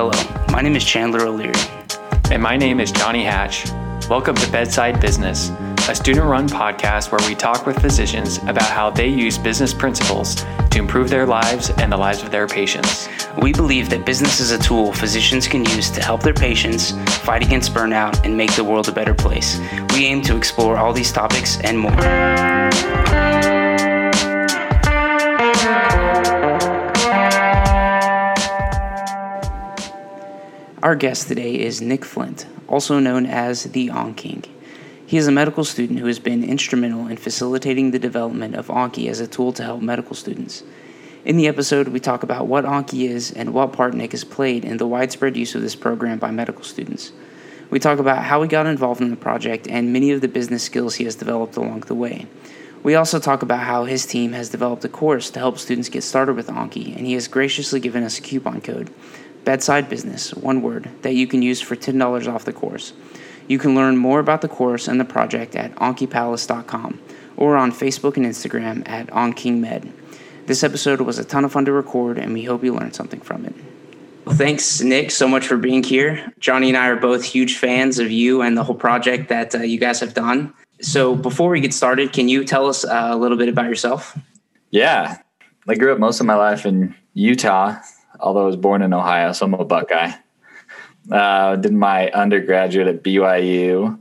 Hello, my name is Chandler O'Leary. And my name is Johnny Hatch. Welcome to Bedside Business, a student run podcast where we talk with physicians about how they use business principles to improve their lives and the lives of their patients. We believe that business is a tool physicians can use to help their patients fight against burnout and make the world a better place. We aim to explore all these topics and more. Our guest today is Nick Flint, also known as the King. He is a medical student who has been instrumental in facilitating the development of Anki as a tool to help medical students. In the episode, we talk about what Anki is and what part Nick has played in the widespread use of this program by medical students. We talk about how he got involved in the project and many of the business skills he has developed along the way. We also talk about how his team has developed a course to help students get started with Anki, and he has graciously given us a coupon code Bedside Business, one word, that you can use for $10 off the course. You can learn more about the course and the project at ankipalace.com or on Facebook and Instagram at AnKingMed. This episode was a ton of fun to record, and we hope you learned something from it. Well, thanks, Nick, so much for being here. Johnny and I are both huge fans of you and the whole project that uh, you guys have done. So, before we get started, can you tell us uh, a little bit about yourself? Yeah, I grew up most of my life in Utah, although I was born in Ohio, so I'm a Buckeye. Uh, did my undergraduate at BYU.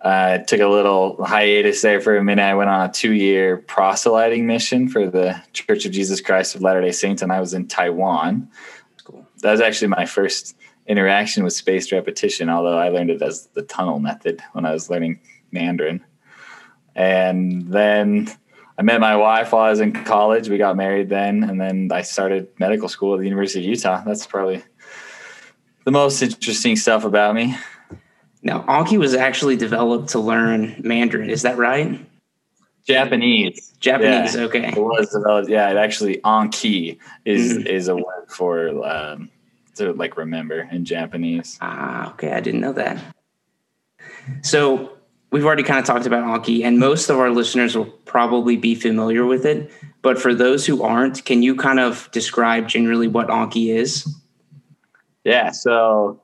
Uh, took a little hiatus there for a minute. I went on a two year proselyting mission for the Church of Jesus Christ of Latter day Saints, and I was in Taiwan. Cool. That was actually my first interaction with spaced repetition, although I learned it as the tunnel method when I was learning Mandarin. And then I met my wife while I was in college. We got married then, and then I started medical school at the University of Utah. That's probably the most interesting stuff about me. Now, Anki was actually developed to learn Mandarin. Is that right? Japanese. Japanese. Yeah, okay. It was developed. Yeah, it actually Anki is mm. is a word for um, to like remember in Japanese. Ah, okay. I didn't know that. So we've already kind of talked about Anki, and most of our listeners will probably be familiar with it. But for those who aren't, can you kind of describe generally what Anki is? Yeah, so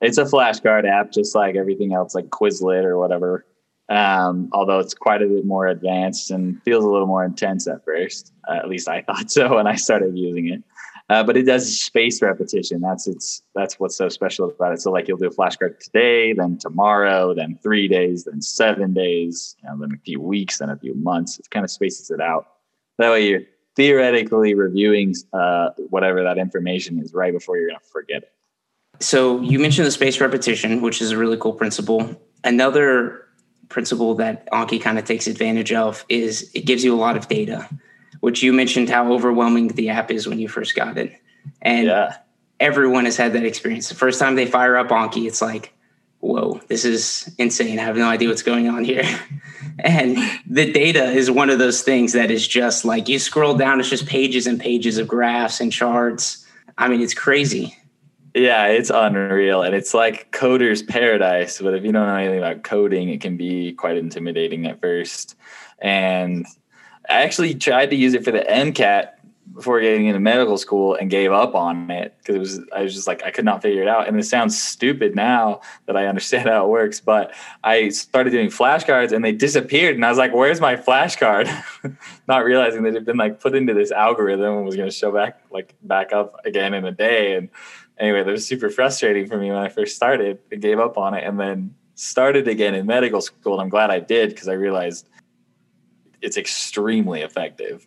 it's a flashcard app, just like everything else, like Quizlet or whatever. Um, although it's quite a bit more advanced and feels a little more intense at first. Uh, at least I thought so when I started using it. Uh, but it does space repetition. That's its that's what's so special about it. So like you'll do a flashcard today, then tomorrow, then three days, then seven days, you know, then a few weeks, then a few months. It kind of spaces it out. That way you're theoretically reviewing uh, whatever that information is right before you're going to forget it. So you mentioned the space repetition, which is a really cool principle. Another principle that Anki kind of takes advantage of is it gives you a lot of data which you mentioned how overwhelming the app is when you first got it. And yeah. everyone has had that experience. The first time they fire up Anki, it's like, whoa, this is insane. I have no idea what's going on here. and the data is one of those things that is just like you scroll down, it's just pages and pages of graphs and charts. I mean, it's crazy. Yeah, it's unreal. And it's like coder's paradise. But if you don't know anything about coding, it can be quite intimidating at first. And I actually tried to use it for the MCAT before getting into medical school and gave up on it because it was I was just like I could not figure it out. And it sounds stupid now that I understand how it works, but I started doing flashcards and they disappeared. And I was like, "Where's my flashcard?" not realizing that it had been like put into this algorithm and was going to show back like back up again in a day. And anyway, that was super frustrating for me when I first started. I gave up on it and then started again in medical school. And I'm glad I did because I realized it's extremely effective.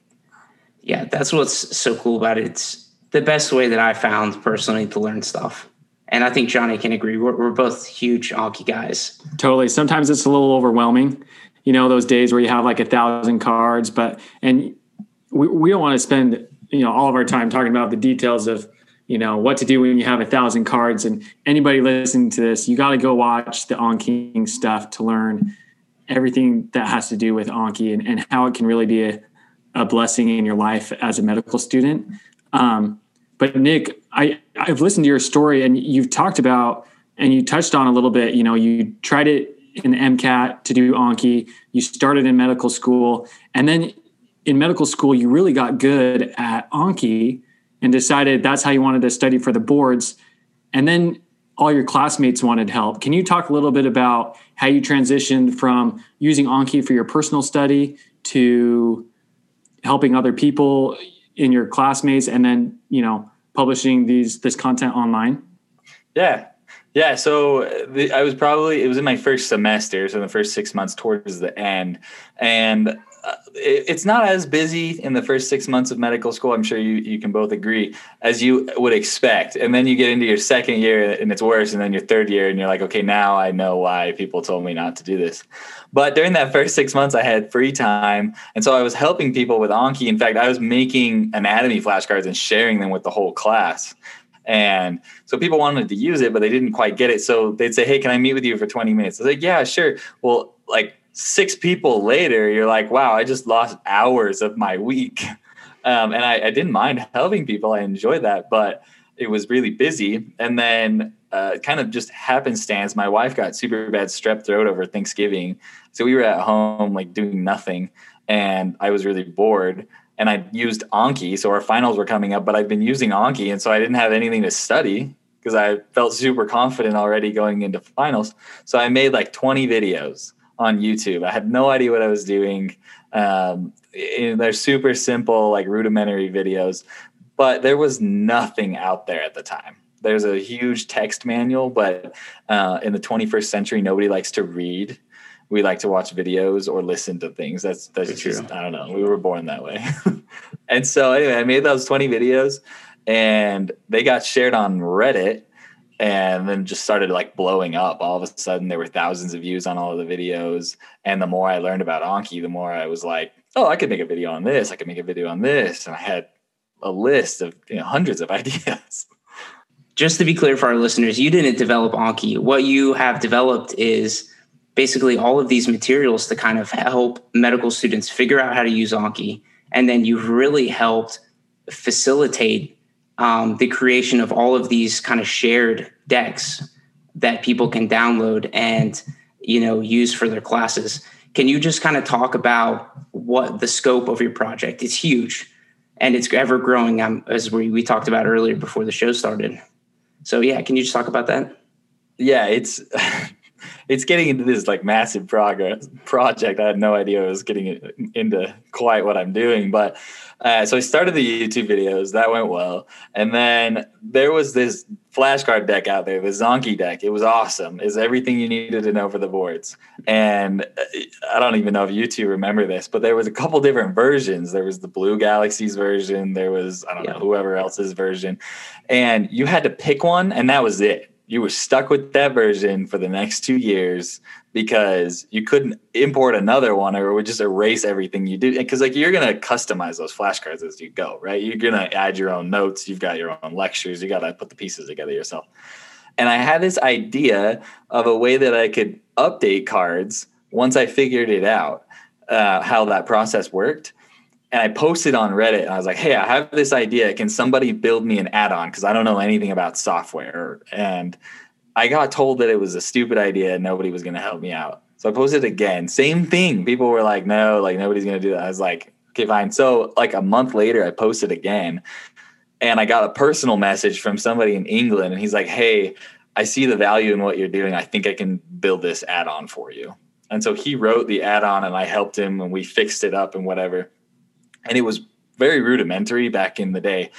Yeah, that's what's so cool about it. It's the best way that I found personally to learn stuff. And I think Johnny can agree. We're, we're both huge Anki guys. Totally. Sometimes it's a little overwhelming. You know, those days where you have like a thousand cards, but and we, we don't want to spend you know all of our time talking about the details of you know what to do when you have a thousand cards and anybody listening to this you got to go watch the Anki stuff to learn everything that has to do with Anki and, and how it can really be a, a, blessing in your life as a medical student. Um, but Nick, I, I've listened to your story and you've talked about and you touched on a little bit, you know, you tried it in MCAT to do Anki, you started in medical school, and then in medical school, you really got good at Anki and decided that's how you wanted to study for the boards. and then all your classmates wanted help. Can you talk a little bit about how you transitioned from using Anki for your personal study to helping other people in your classmates and then, you know, publishing these this content online? Yeah. Yeah, so the, I was probably it was in my first semester, so in the first six months towards the end, and it's not as busy in the first six months of medical school. I'm sure you you can both agree as you would expect, and then you get into your second year and it's worse, and then your third year and you're like, okay, now I know why people told me not to do this. But during that first six months, I had free time, and so I was helping people with Anki. In fact, I was making anatomy flashcards and sharing them with the whole class. And so people wanted to use it, but they didn't quite get it. So they'd say, Hey, can I meet with you for 20 minutes? I was like, Yeah, sure. Well, like six people later, you're like, Wow, I just lost hours of my week. Um, and I, I, didn't mind helping people. I enjoyed that, but it was really busy. And then, uh, kind of just happenstance, my wife got super bad strep throat over Thanksgiving. So we were at home, like doing nothing. And I was really bored and I used Anki. So our finals were coming up, but I've been using Anki. And so I didn't have anything to study because I felt super confident already going into finals. So I made like 20 videos on YouTube. I had no idea what I was doing. Um, they're super simple, like rudimentary videos, but there was nothing out there at the time. There's a huge text manual, but uh, in the 21st century, nobody likes to read we like to watch videos or listen to things. That's that's Very just true. I don't know. We were born that way. and so anyway, I made those 20 videos and they got shared on Reddit and then just started like blowing up. All of a sudden there were thousands of views on all of the videos. And the more I learned about Anki, the more I was like, oh, I could make a video on this. I could make a video on this. And I had a list of you know, hundreds of ideas. Just to be clear for our listeners, you didn't develop Anki. What you have developed is basically all of these materials to kind of help medical students figure out how to use Anki. And then you've really helped facilitate um, the creation of all of these kind of shared decks that people can download and you know use for their classes. Can you just kind of talk about what the scope of your project? It's huge and it's ever growing um, as we, we talked about earlier before the show started. So yeah, can you just talk about that? Yeah, it's it's getting into this like massive progress project. I had no idea I was getting into quite what I'm doing, but uh, so I started the YouTube videos. That went well, and then there was this flashcard deck out there, the Zanki deck. It was awesome. Is everything you needed to know for the boards. And uh, I don't even know if you two remember this, but there was a couple different versions. There was the Blue Galaxies version. There was I don't yeah. know whoever else's version, and you had to pick one, and that was it you were stuck with that version for the next two years because you couldn't import another one or it would just erase everything you did. Because like you're gonna customize those flashcards as you go, right? You're gonna add your own notes. You've got your own lectures. You got to put the pieces together yourself. And I had this idea of a way that I could update cards once I figured it out, uh, how that process worked and I posted on Reddit and I was like, "Hey, I have this idea. Can somebody build me an add-on because I don't know anything about software?" And I got told that it was a stupid idea and nobody was going to help me out. So I posted again. Same thing. People were like, "No, like nobody's going to do that." I was like, "Okay, fine." So like a month later, I posted again, and I got a personal message from somebody in England, and he's like, "Hey, I see the value in what you're doing. I think I can build this add-on for you." And so he wrote the add-on, and I helped him, and we fixed it up and whatever and it was very rudimentary back in the day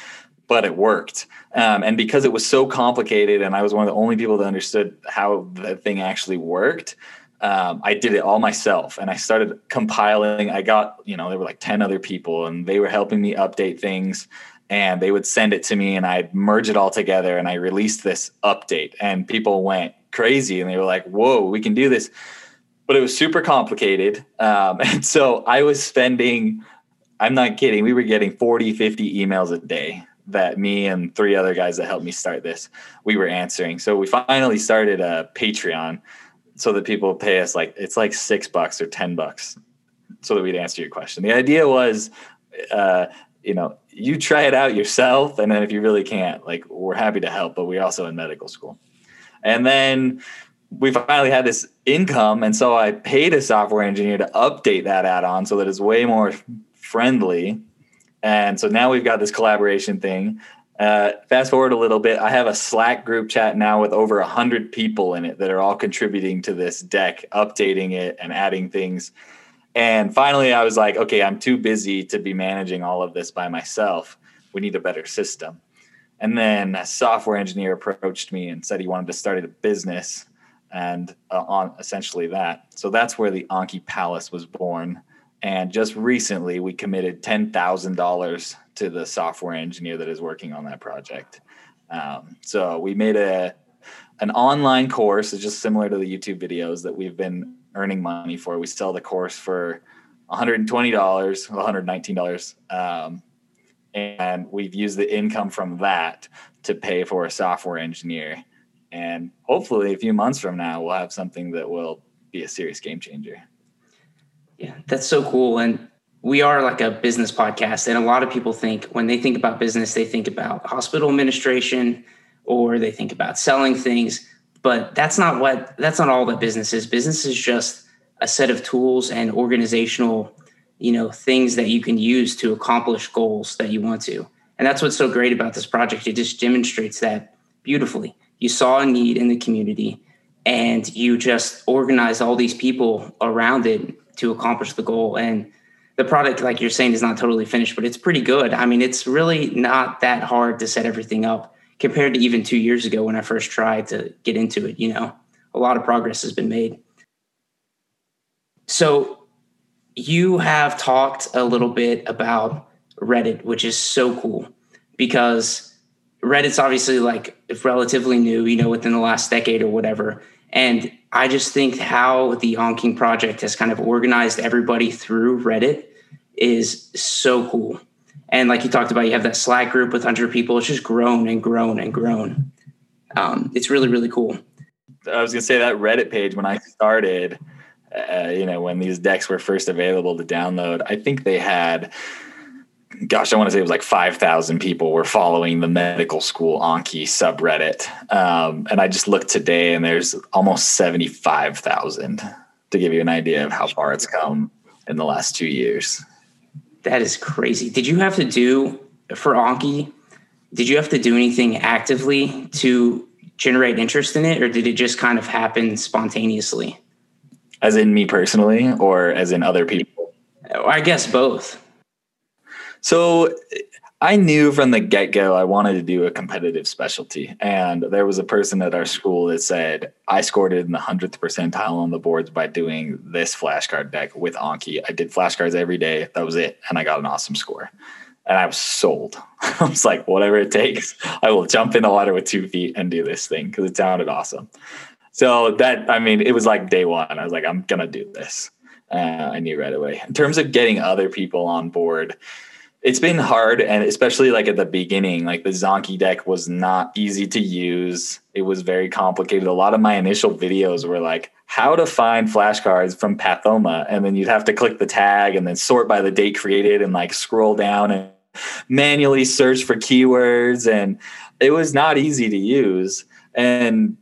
but it worked. Um, and because it was so complicated and i was one of the only people that understood how the thing actually worked um, i did it all myself. And i started compiling. I got you know there were like 10 other people and they were helping me update things. And they would send it to me and i'd merge it all together and i released this update. And people went crazy and they were like whoa we can do this. But it was super complicated. Um, and so i was spending I'm not kidding. We were getting 40, 50 emails a day that me and three other guys that helped me start this, we were answering. So we finally started a Patreon so that people pay us like, it's like six bucks or 10 bucks so that we'd answer your question. The idea was, uh, you know, you try it out yourself. And then if you really can't, like, we're happy to help, but we're also in medical school. And then we finally had this income. And so I paid a software engineer to update that add on so that it's way more friendly. And so now we've got this collaboration thing. Uh, fast forward a little bit, I have a Slack group chat now with over 100 people in it that are all contributing to this deck, updating it and adding things. And finally, I was like, okay, I'm too busy to be managing all of this by myself. We need a better system. And then a software engineer approached me and said he wanted to start a business and uh, on essentially that. So that's where the Anki Palace was born. And just recently, we committed $10,000 to the software engineer that is working on that project. Um, so we made a an online course. It's just similar to the YouTube videos that we've been earning money for. We sell the course for $120, $119. Um, and we've used the income from that to pay for a software engineer. And hopefully, a few months from now, we'll have something that will be a serious game changer. Yeah, that's so cool. And we are like a business podcast. And a lot of people think when they think about business, they think about hospital administration or they think about selling things. But that's not what, that's not all that business is. Business is just a set of tools and organizational, you know, things that you can use to accomplish goals that you want to. And that's what's so great about this project. It just demonstrates that beautifully. You saw a need in the community and you just organized all these people around it to accomplish the goal. And the product, like you're saying, is not totally finished, but it's pretty good. I mean, it's really not that hard to set everything up compared to even two years ago when I first tried to get into it. You know, a lot of progress has been made. So, you have talked a little bit about Reddit, which is so cool because Reddit's obviously like relatively new, you know, within the last decade or whatever. And I just think how the AnKing project has kind of organized everybody through Reddit is so cool. And like you talked about, you have that Slack group with 100 people. It's just grown and grown and grown. Um, it's really, really cool. I was going to say that Reddit page when I started, uh, you know, when these decks were first available to download, I think they had gosh, I want to say it was like 5,000 people were following the medical school Anki subreddit. Um, and I just looked today and there's almost 75,000 to give you an idea of how far it's come in the last two years. That is crazy. Did you have to do for Anki? Did you have to do anything actively to generate interest in it, or did it just kind of happen spontaneously? As in me personally, or as in other people? I guess both. So I knew from the get go I wanted to do a competitive specialty. And there was a person at our school that said, I scored it in the 100th percentile on the boards by doing this flashcard deck with Anki. I did flashcards every day. That was it. And I got an awesome score. And I was sold. I was like, whatever it takes, I will jump in the water with two feet and do this thing because it sounded awesome. So that, I mean, it was like day one. I was like, I'm going to do this. Uh, I knew right away. In terms of getting other people on board, it's been hard and especially like at the beginning like the Zanki deck was not easy to use. It was very complicated. A lot of my initial videos were like how to find flashcards from Pathoma and then you'd have to click the tag and then sort by the date created and like scroll down and manually search for keywords and it was not easy to use. And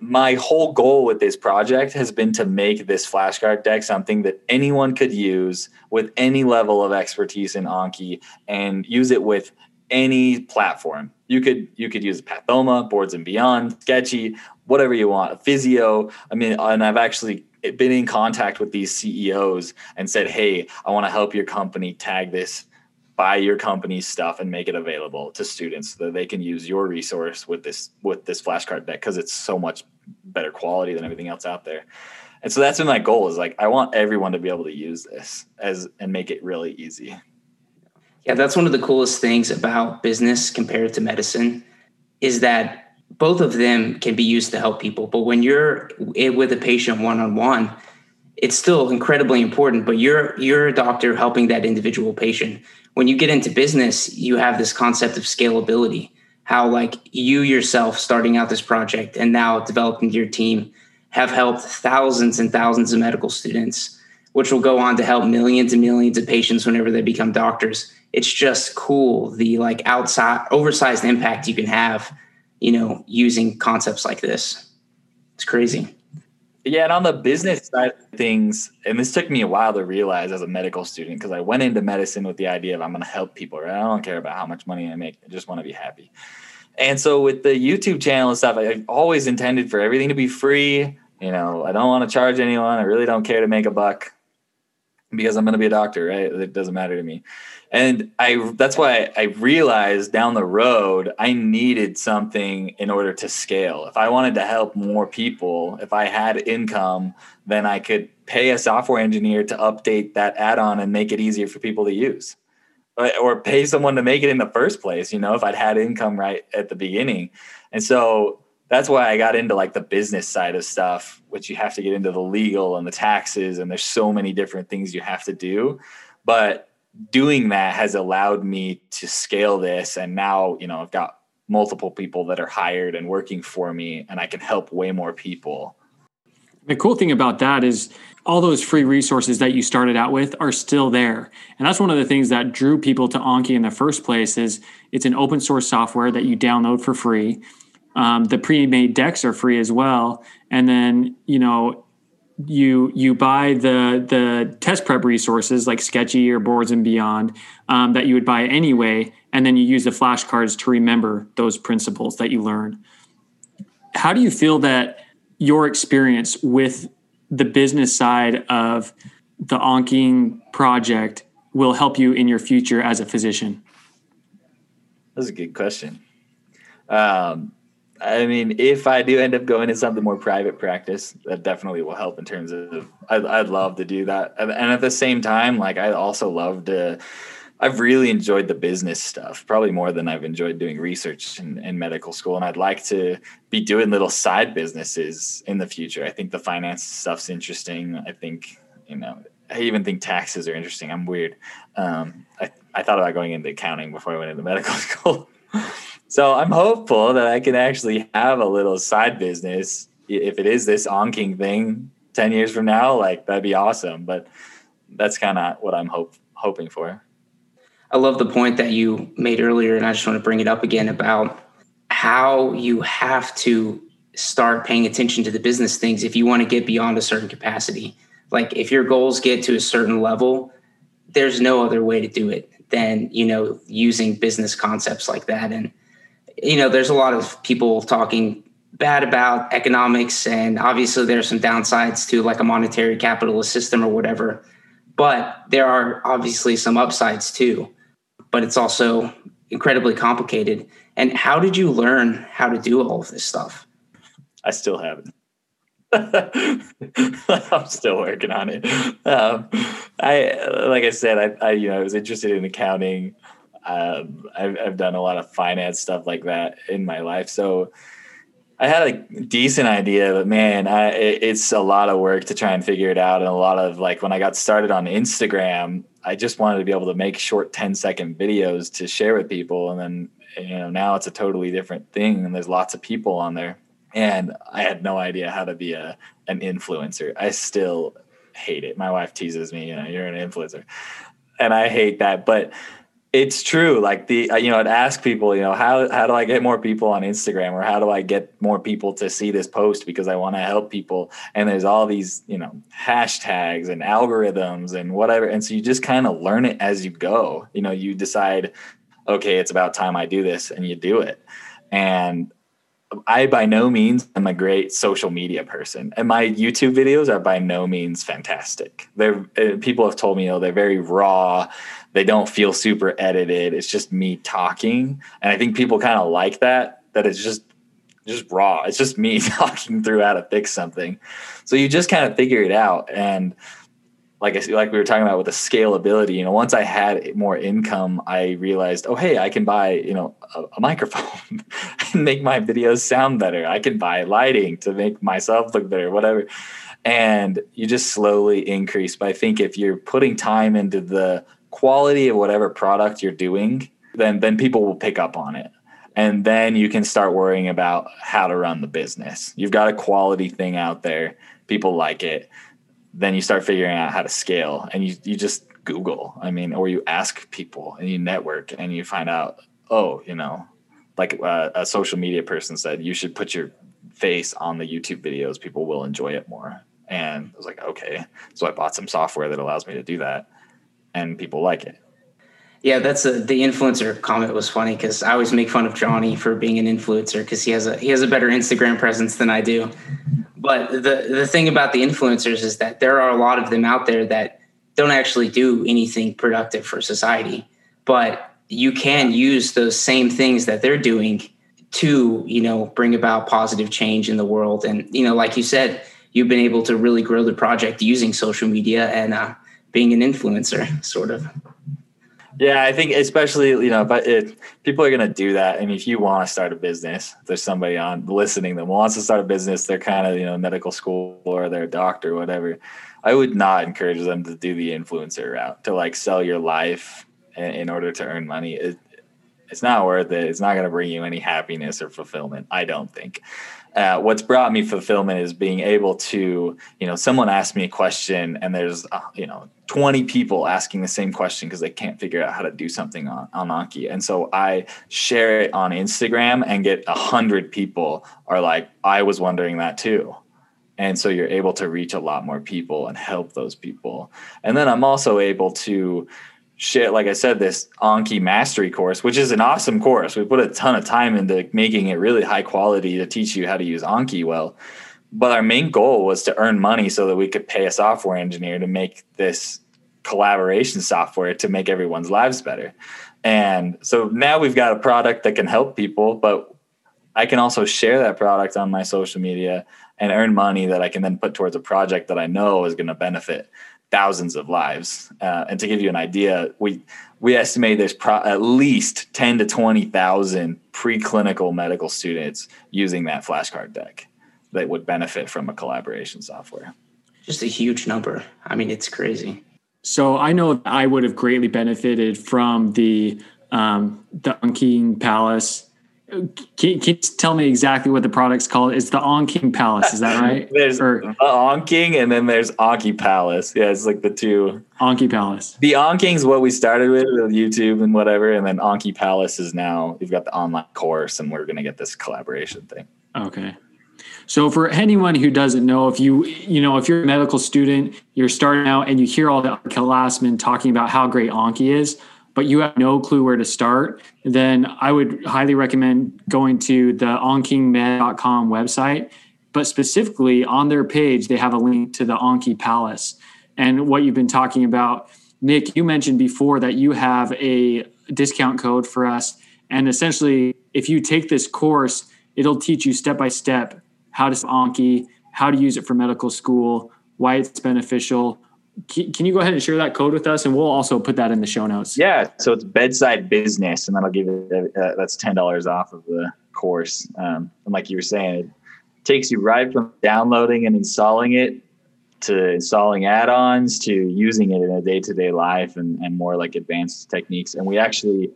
my whole goal with this project has been to make this flashcard deck something that anyone could use with any level of expertise in Anki and use it with any platform. You could you could use Pathoma, Boards and Beyond, Sketchy, whatever you want, Physeo. I mean, and I've actually been in contact with these CEOs and said, "Hey, I want to help your company tag this buy your company's stuff and make it available to students so that they can use your resource with this with this flashcard deck because it's so much better quality than everything else out there. And so that's been my goal is like i want everyone to be able to use this as and make it really easy. Yeah that's one of the coolest things about business compared to medicine is that both of them can be used to help people. But when you're eh, with a patient one-on-one it's still incredibly important but you're you're a doctor helping that individual patient when you get into business, you have this concept of scalability. How like you yourself starting out this project and now developing your team have helped thousands and thousands of medical students, which will go on to help millions and millions of patients whenever they become doctors. It's just cool the like outside oversized impact you can have, you know, using concepts like this. It's crazy. Yeah, and on the business side of things, and this took me a while to realize as a medical student because I went into medicine with the idea of I'm going to help people. Right? I don't care about how much money I make; I just want to be happy. And so with the YouTube channel and stuff, I've always intended for everything to be free. You know, I don't want to charge anyone. I really don't care to make a buck because I'm going to be a doctor, right? It doesn't matter to me. And I that's why I realized down the road I needed something in order to scale. If I wanted to help more people, if I had income, then I could pay a software engineer to update that add-on and make it easier for people to use. Or pay someone to make it in the first place, you know, if I'd had income right at the beginning. And so that's why I got into like the business side of stuff, which you have to get into the legal and the taxes, and there's so many different things you have to do. But doing that has allowed me to scale this and now you know i've got multiple people that are hired and working for me and i can help way more people. The cool thing about that is all those free resources that you started out with are still there. And that's one of the things that drew people to anki in the first place is it's an open source software that you download for free. Um, the pre-made decks are free as well. And then you know you you buy the the test prep resources like Sketchy or Boards and Beyond um, that you would buy anyway, and then you use the flashcards to remember those principles that you learned. How do you feel that your experience with the business side of the AnKing project will help you in your future as a physician? That's a good question. Um, I mean, if I do end up going to something more private practice, that definitely will help in terms of. I'd, I'd love to do that, and at the same time, like I also love to. I've really enjoyed the business stuff, probably more than I've enjoyed doing research in, in medical school, and I'd like to be doing little side businesses in the future. I think the finance stuff's interesting. I think you know. I even think taxes are interesting. I'm weird. Um, I I thought about going into accounting before I went into medical school. So I'm hopeful that I can actually have a little side business if it is this AnKing thing 10 years from now, like that'd be awesome. But that's kind of what I'm hope, hoping for. I love the point that you made earlier, and I just want to bring it up again about how you have to start paying attention to the business things if you want to get beyond a certain capacity. Like if your goals get to a certain level, there's no other way to do it than, you know, using business concepts like that. And you know, there's a lot of people talking bad about economics, and obviously there are some downsides to like a monetary capitalist system or whatever. But there are obviously some upsides too. But it's also incredibly complicated. And how did you learn how to do all of this stuff? I still haven't. I'm still working on it. Um, I like I said, I, I you know I was interested in accounting. Um, I've, I've done a lot of finance stuff like that in my life. So I had a decent idea, but man, I, it, it's a lot of work to try and figure it out. And a lot of like when I got started on Instagram, I just wanted to be able to make short 10 second videos to share with people. And then, you know, now it's a totally different thing. And there's lots of people on there. And I had no idea how to be a, an influencer. I still hate it. My wife teases me, you know, you're an influencer. And I hate that. But it's true. Like the you know, I'd ask people, you know, how how do I get more people on Instagram or how do I get more people to see this post because I want to help people. And there's all these, you know, hashtags and algorithms and whatever. And so you just kind of learn it as you go. You know, you decide, okay, it's about time I do this, and you do it. And I by no means am a great social media person, and my YouTube videos are by no means fantastic. They're uh, people have told me, know, they're very raw they don't feel super edited. It's just me talking. And I think people kind of like that, that it's just just raw. It's just me talking through how to fix something. So you just kind of figure it out. And like I like we were talking about with the scalability, you know, once I had more income, I realized, oh hey, I can buy, you know, a, a microphone and make my videos sound better. I can buy lighting to make myself look better, whatever. And you just slowly increase. But I think if you're putting time into the quality of whatever product you're doing, then then people will pick up on it. And then you can start worrying about how to run the business. You've got a quality thing out there, people like it. Then you start figuring out how to scale and you you just Google. I mean, or you ask people and you network and you find out, oh, you know, like uh, a social media person said, you should put your face on the YouTube videos, people will enjoy it more. And I was like, okay. So I bought some software that allows me to do that, and people like it. Yeah, that's a, the influencer comment was funny because I always make fun of Johnny for being an influencer because he has a he has a better Instagram presence than I do. But the the thing about the influencers is that there are a lot of them out there that don't actually do anything productive for society, but you can use those same things that they're doing to you know bring about positive change in the world. And you know, like you said, you've been able to really grow the project using social media and uh, being an influencer, sort of. Yeah, I think especially you know, but it, people are going to do that. I And if you want to start a business, there's somebody on listening that wants to start a business. They're kind of you know medical school or they're a doctor, or whatever. I would not encourage them to do the influencer route to like sell your life in, in order to earn money. It, it's not worth it. It's not going to bring you any happiness or fulfillment. I don't think uh, what's brought me fulfillment is being able to, you know, someone asked me a question and there's, uh, you know, 20 people asking the same question because they can't figure out how to do something on, on Anki. And so I share it on Instagram and get a hundred people are like, I was wondering that too. And so you're able to reach a lot more people and help those people. And then I'm also able to, shit, like I said, this Anki mastery course, which is an awesome course. We put a ton of time into making it really high quality to teach you how to use Anki well. But our main goal was to earn money so that we could pay a software engineer to make this collaboration software to make everyone's lives better. And so now we've got a product that can help people, but I can also share that product on my social media and earn money that I can then put towards a project that I know is going to benefit thousands of lives. Uh, and to give you an idea, we we estimate there's pro- at least ten to twenty thousand preclinical medical students using that flashcard deck that would benefit from a collaboration software. Just a huge number. I mean, it's crazy. So I know I would have greatly benefited from the um, the Anki Palace can, can, you tell me exactly what the product's called? It's the AnKing Palace, is that right? there's or, the AnKing and then there's Anki Palace. Yeah, it's like the two. Anki Palace. The AnKing is what we started with with YouTube and whatever, and then Anki Palace is now you've got the online course, and we're gonna get this collaboration thing. Okay. So for anyone who doesn't know, if you you know if you're a medical student, you're starting out and you hear all the Lassman talking about how great Anki is, but you have no clue where to start, then I would highly recommend going to the ankingmed.com website. But specifically on their page, they have a link to the Anki Palace. And what you've been talking about, Nick, you mentioned before that you have a discount code for us. And essentially, if you take this course, it'll teach you step by step how to Anki, how to use it for medical school, why it's beneficial, can you go ahead and share that code with us? And we'll also put that in the show notes. Yeah so it's bedside business and that'll give you uh, that's $10 off of the course. Um, and like you were saying it takes you right from downloading and installing it to installing add-ons to using it in a day-to-day life and, and more like advanced techniques. And we actually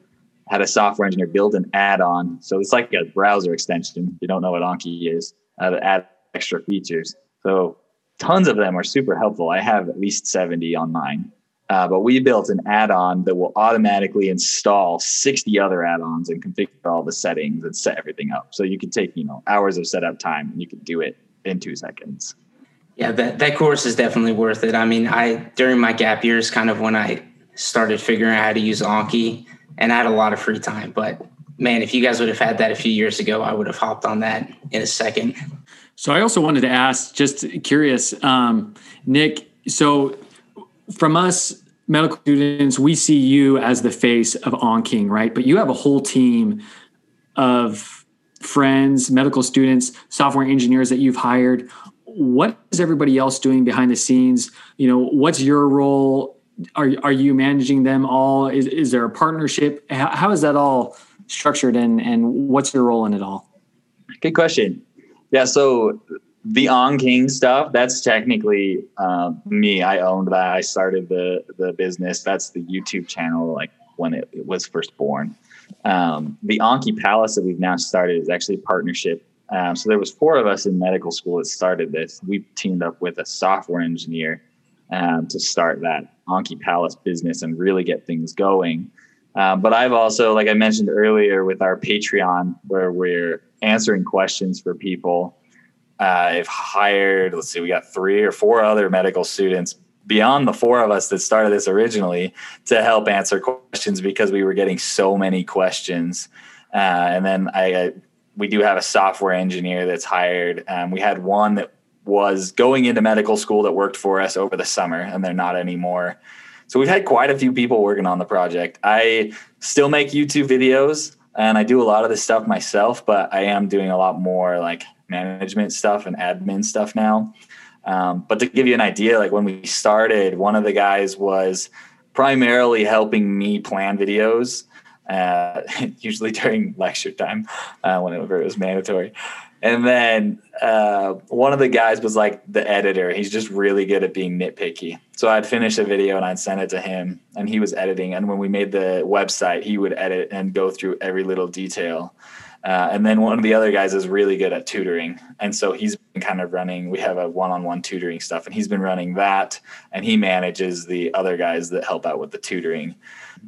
had a software engineer build an add-on. So it's like a browser extension if you don't know what anki is uh, to add extra features. So tons of them are super helpful. I have at least 70 on mine. Uh, but we built an add-on that will automatically install 60 other add-ons and configure all the settings and set everything up. So you can take, you know, hours of setup time and you can do it in two seconds. Yeah, that, that course is definitely worth it. I mean, I during my gap years, kind of when I started figuring out how to use Anki, and I had a lot of free time. But man, if you guys would have had that a few years ago, I would have hopped on that in a second. So I also wanted to ask, just curious, um, Nick. So from us medical students, we see you as the face of AnKing, right? But you have a whole team of friends, medical students, software engineers that you've hired. What is everybody else doing behind the scenes? You know, what's your role? Are are you managing them all? Is is there a partnership? How, how is that all structured, and and what's your role in it all? Good question. Yeah, so the AnKing stuff, that's technically uh, me. I owned that. I started the the business. That's the YouTube channel, like when it, it was first born. Um, the Anki Palace that we've now started is actually a partnership. Um, so there was four of us in medical school that started this. We teamed up with a software engineer um, to start that Anki Palace business and really get things going. Um, but I've also, like I mentioned earlier, with our Patreon, where we're answering questions for people. Uh, I've hired, let's see, we got three or four other medical students beyond the four of us that started this originally to help answer questions because we were getting so many questions. Uh, and then I, I, we do have a software engineer that's hired. Um, we had one that was going into medical school that worked for us over the summer, and they're not anymore. So we've had quite a few people working on the project. I still make YouTube videos and I do a lot of this stuff myself, but I am doing a lot more like management stuff and admin stuff now. Um, but to give you an idea, like when we started, one of the guys was primarily helping me plan videos, uh, usually during lecture time, uh, whenever it was mandatory. And then uh, one of the guys was like the editor. He's just really good at being nitpicky. So I'd finish a video and I'd send it to him, and he was editing. And when we made the website, he would edit and go through every little detail. Uh, and then one of the other guys is really good at tutoring. And so he's been kind of running, we have a one on one tutoring stuff, and he's been running that. And he manages the other guys that help out with the tutoring.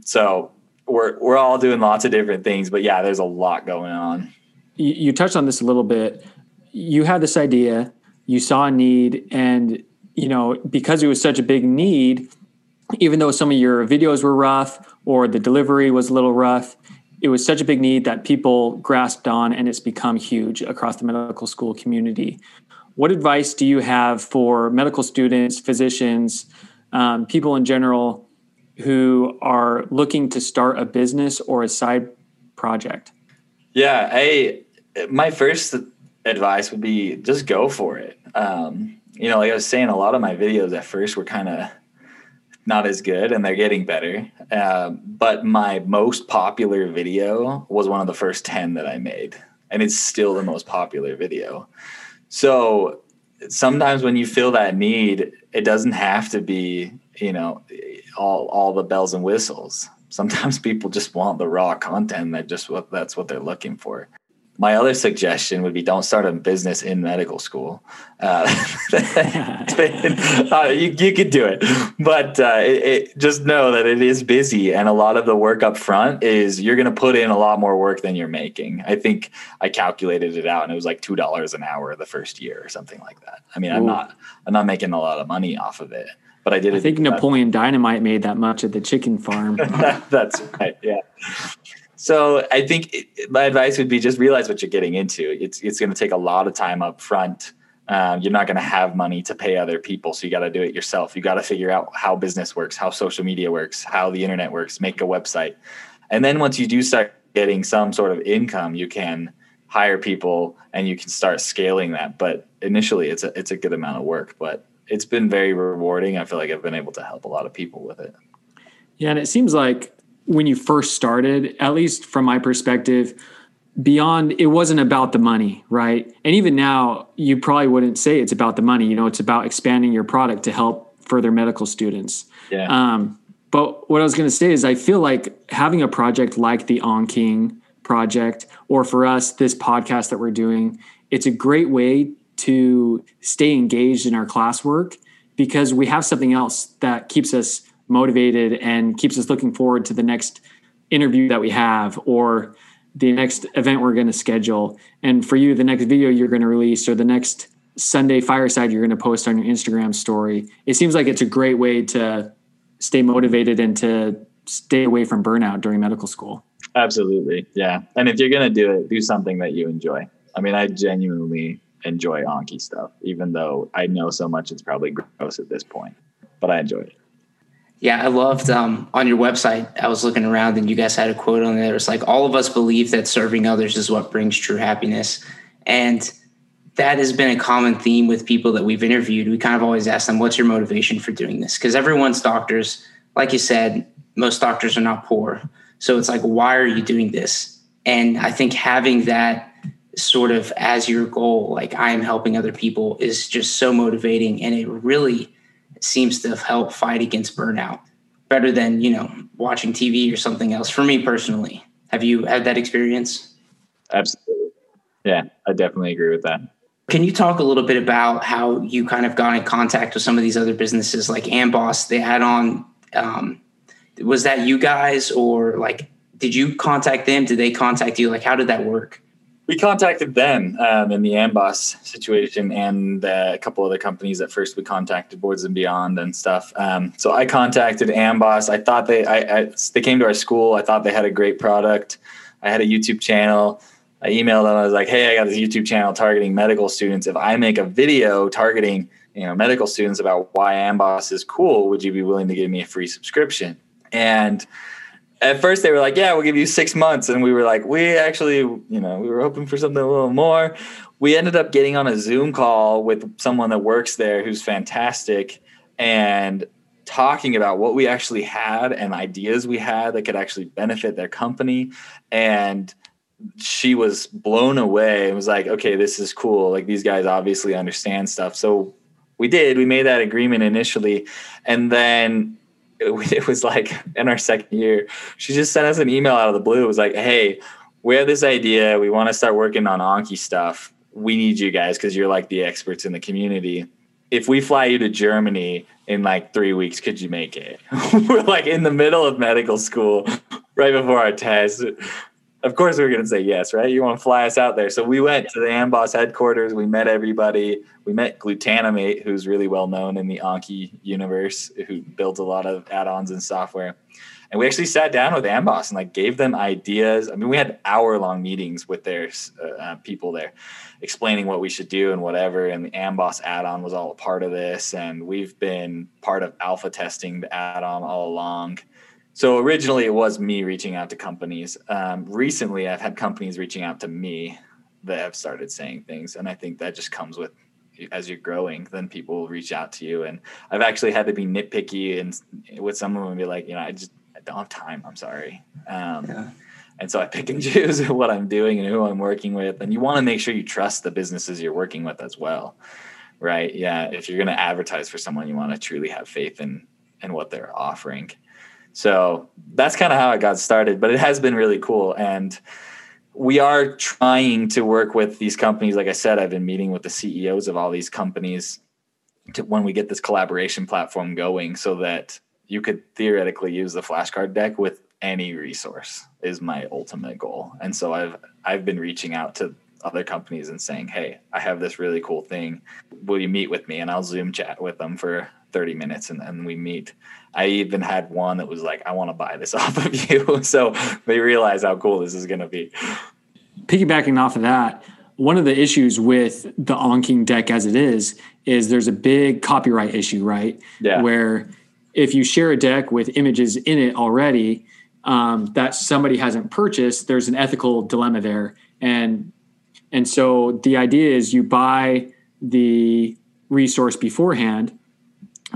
So we're, we're all doing lots of different things, but yeah, there's a lot going on you, you touched on this a little bit. You had this idea, you saw a need, and you know because it was such a big need, even though some of your videos were rough or the delivery was a little rough, it was such a big need that people grasped on, and it's become huge across the medical school community. What advice do you have for medical students, physicians, um, people in general who are looking to start a business or a side project? Yeah, I my first advice would be just go for it. Um, you know, like I was saying, a lot of my videos at first were kind of not as good and they're getting better. Uh, but my most popular video was one of the first 10 that I made, and it's still the most popular video. So sometimes when you feel that need, it doesn't have to be, you know, all, all the bells and whistles. Sometimes people just want the raw content that just what that's what they're looking for my other suggestion would be don't start a business in medical school. Uh, uh, you, you could do it, but uh, it, it, just know that it is busy, and a lot of the work up front is you're going to put in a lot more work than you're making. I think I calculated it out, and it was like two dollars an hour the first year or something like that. I mean, Ooh. I'm not I'm not making a lot of money off of it, but I did. I think Napoleon Dynamite made that much at the chicken farm. That's right. Yeah. So I think it, my advice would be just realize what you're getting into. It's it's going to take a lot of time up front. Um, you're not going to have money to pay other people, so you got to do it yourself. You got to figure out how business works, how social media works, how the internet works. Make a website, and then once you do start getting some sort of income, you can hire people and you can start scaling that. But initially, it's a it's a good amount of work, but it's been very rewarding. I feel like I've been able to help a lot of people with it. Yeah, and it seems like when you first started, at least from my perspective, beyond it wasn't about the money, right? And even now, you probably wouldn't say it's about the money. You know, it's about expanding your product to help further medical students. Yeah. Um, but what I was going to say is, I feel like having a project like the AnKing project, or for us, this podcast that we're doing, it's a great way to stay engaged in our classwork because we have something else that keeps us motivated and keeps us looking forward to the next interview that we have or the next event we're going to schedule. And for you, the next video you're going to release or the next Sunday fireside you're going to post on your Instagram story. It seems like it's a great way to stay motivated and to stay away from burnout during medical school. Absolutely. Yeah. And if you're going to do it, do something that you enjoy. I mean, I genuinely enjoy Anki stuff, even though I know so much it's probably gross at this point, but I enjoy it. Yeah, I loved um, on your website. I was looking around and you guys had a quote on there. It's like, all of us believe that serving others is what brings true happiness. And that has been a common theme with people that we've interviewed. We kind of always ask them, what's your motivation for doing this? Because everyone's doctors, like you said, most doctors are not poor. So it's like, why are you doing this? And I think having that sort of as your goal, like I am helping other people, is just so motivating. And it really seems to help fight against burnout better than you know watching TV or something else. For me personally, have you had that experience? Absolutely. Yeah, I definitely agree with that. Can you talk a little bit about how you kind of got in contact with some of these other businesses like Amboss? They had on, um, was that you guys or like, did you contact them? Did they contact you? Like, how did that work? We contacted them um, in the Amboss situation and uh, a couple other companies. At first, we contacted Boards and Beyond and stuff. Um, so I contacted Amboss. I thought they, I, I, they came to our school. I thought they had a great product. I had a YouTube channel. I emailed them. I was like, "Hey, I got this YouTube channel targeting medical students. If I make a video targeting, you know, medical students about why Amboss is cool, would you be willing to give me a free subscription?" And at first they were like, yeah, we'll give you six months. And we were like, we actually, you know, we were hoping for something a little more. We ended up getting on a Zoom call with someone that works there who's fantastic and talking about what we actually had and ideas we had that could actually benefit their company. And she was blown away and was like, okay, this is cool. Like these guys obviously understand stuff. So we did, we made that agreement initially. And then it was like in our second year, she just sent us an email out of the blue. It was like, hey, we have this idea. We want to start working on Anki stuff. We need you guys because you're like the experts in the community. If we fly you to Germany in like three weeks, could you make it? We're like in the middle of medical school, right before our test of course we are going to say yes, right? You want to fly us out there. So we went to the Amboss headquarters. We met everybody. We met Glutanimate, who's really well known in the Anki universe, who builds a lot of add-ons and software. And we actually sat down with Amboss and like gave them ideas. I mean, we had hour-long meetings with their uh, uh, people there, explaining what we should do and whatever. And the Amboss add-on was all a part of this. And we've been part of alpha testing the add-on all along so originally it was me reaching out to companies. Um, recently, I've had companies reaching out to me that have started saying things, and I think that just comes with as you're growing. Then people will reach out to you, and I've actually had to be nitpicky and with some of them and be like, you know, I just I don't have time. I'm sorry. Um, yeah. And so I pick and choose what I'm doing and who I'm working with. And you want to make sure you trust the businesses you're working with as well, right? Yeah. If you're going to advertise for someone, you want to truly have faith in in what they're offering. So that's kind of how it got started, but it has been really cool. And we are trying to work with these companies. Like I said, I've been meeting with the CEOs of all these companies to, when we get this collaboration platform going so that you could theoretically use the flashcard deck with any resource is my ultimate goal. And so I've I've been reaching out to other companies and saying, "Hey, I have this really cool thing. Will you meet with me?" And I'll Zoom chat with them for 30 minutes and then we meet. I even had one that was like, I want to buy this off of you. so they realize how cool this is going to be. Piggybacking off of that, one of the issues with the AnKing deck as it is, is there's a big copyright issue, right? Yeah. Where if you share a deck with images in it already um, that somebody hasn't purchased, there's an ethical dilemma there. And and so the idea is you buy the resource beforehand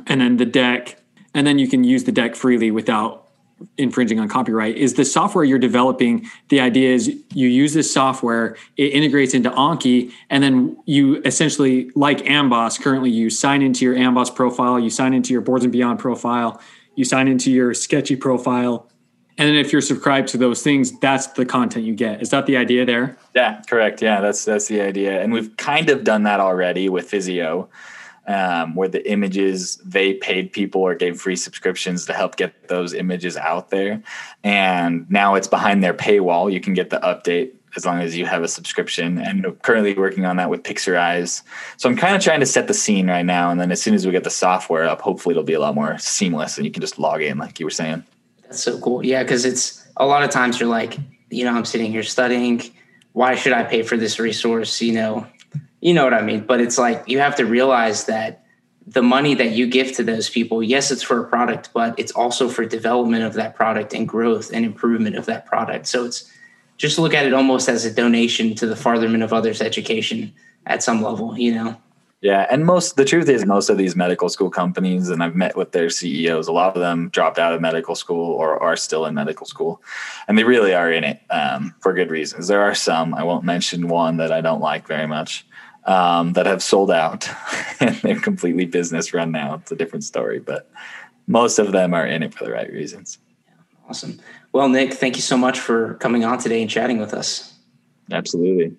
and then the deck, and then you can use the deck freely without infringing on copyright is the software you're developing the idea is you use this software it integrates into anki and then you essentially like amboss currently you sign into your amboss profile you sign into your boards and beyond profile you sign into your sketchy profile and then if you're subscribed to those things that's the content you get. Is that the idea there? Yeah correct. Yeah that's that's the idea. And we've kind of done that already with Physeo um, where the images they paid people or gave free subscriptions to help get those images out there. And now it's behind their paywall. You can get the update as long as you have a subscription. And currently working on that with Pixorize. So I'm kind of trying to set the scene right now. And then as soon as we get the software up, hopefully it'll be a lot more seamless and you can just log in, like you were saying. That's so cool. Yeah, because it's a lot of times you're like, you know, I'm sitting here studying. Why should I pay for this resource? You know, you know what I mean? But it's like you have to realize that the money that you give to those people, yes, it's for a product, but it's also for development of that product and growth and improvement of that product. So it's just look at it almost as a donation to the fartherment of others' education at some level, you know? Yeah, and most the truth is most of these medical school companies, and I've met with their CEOs. A lot of them dropped out of medical school or are still in medical school, and they really are in it um, for good reasons. There are some I won't mention one that I don't like very much, um, that have sold out and they're completely business run now. It's a different story, but most of them are in it for the right reasons. Awesome. Well, Nick, thank you so much for coming on today and chatting with us. Absolutely.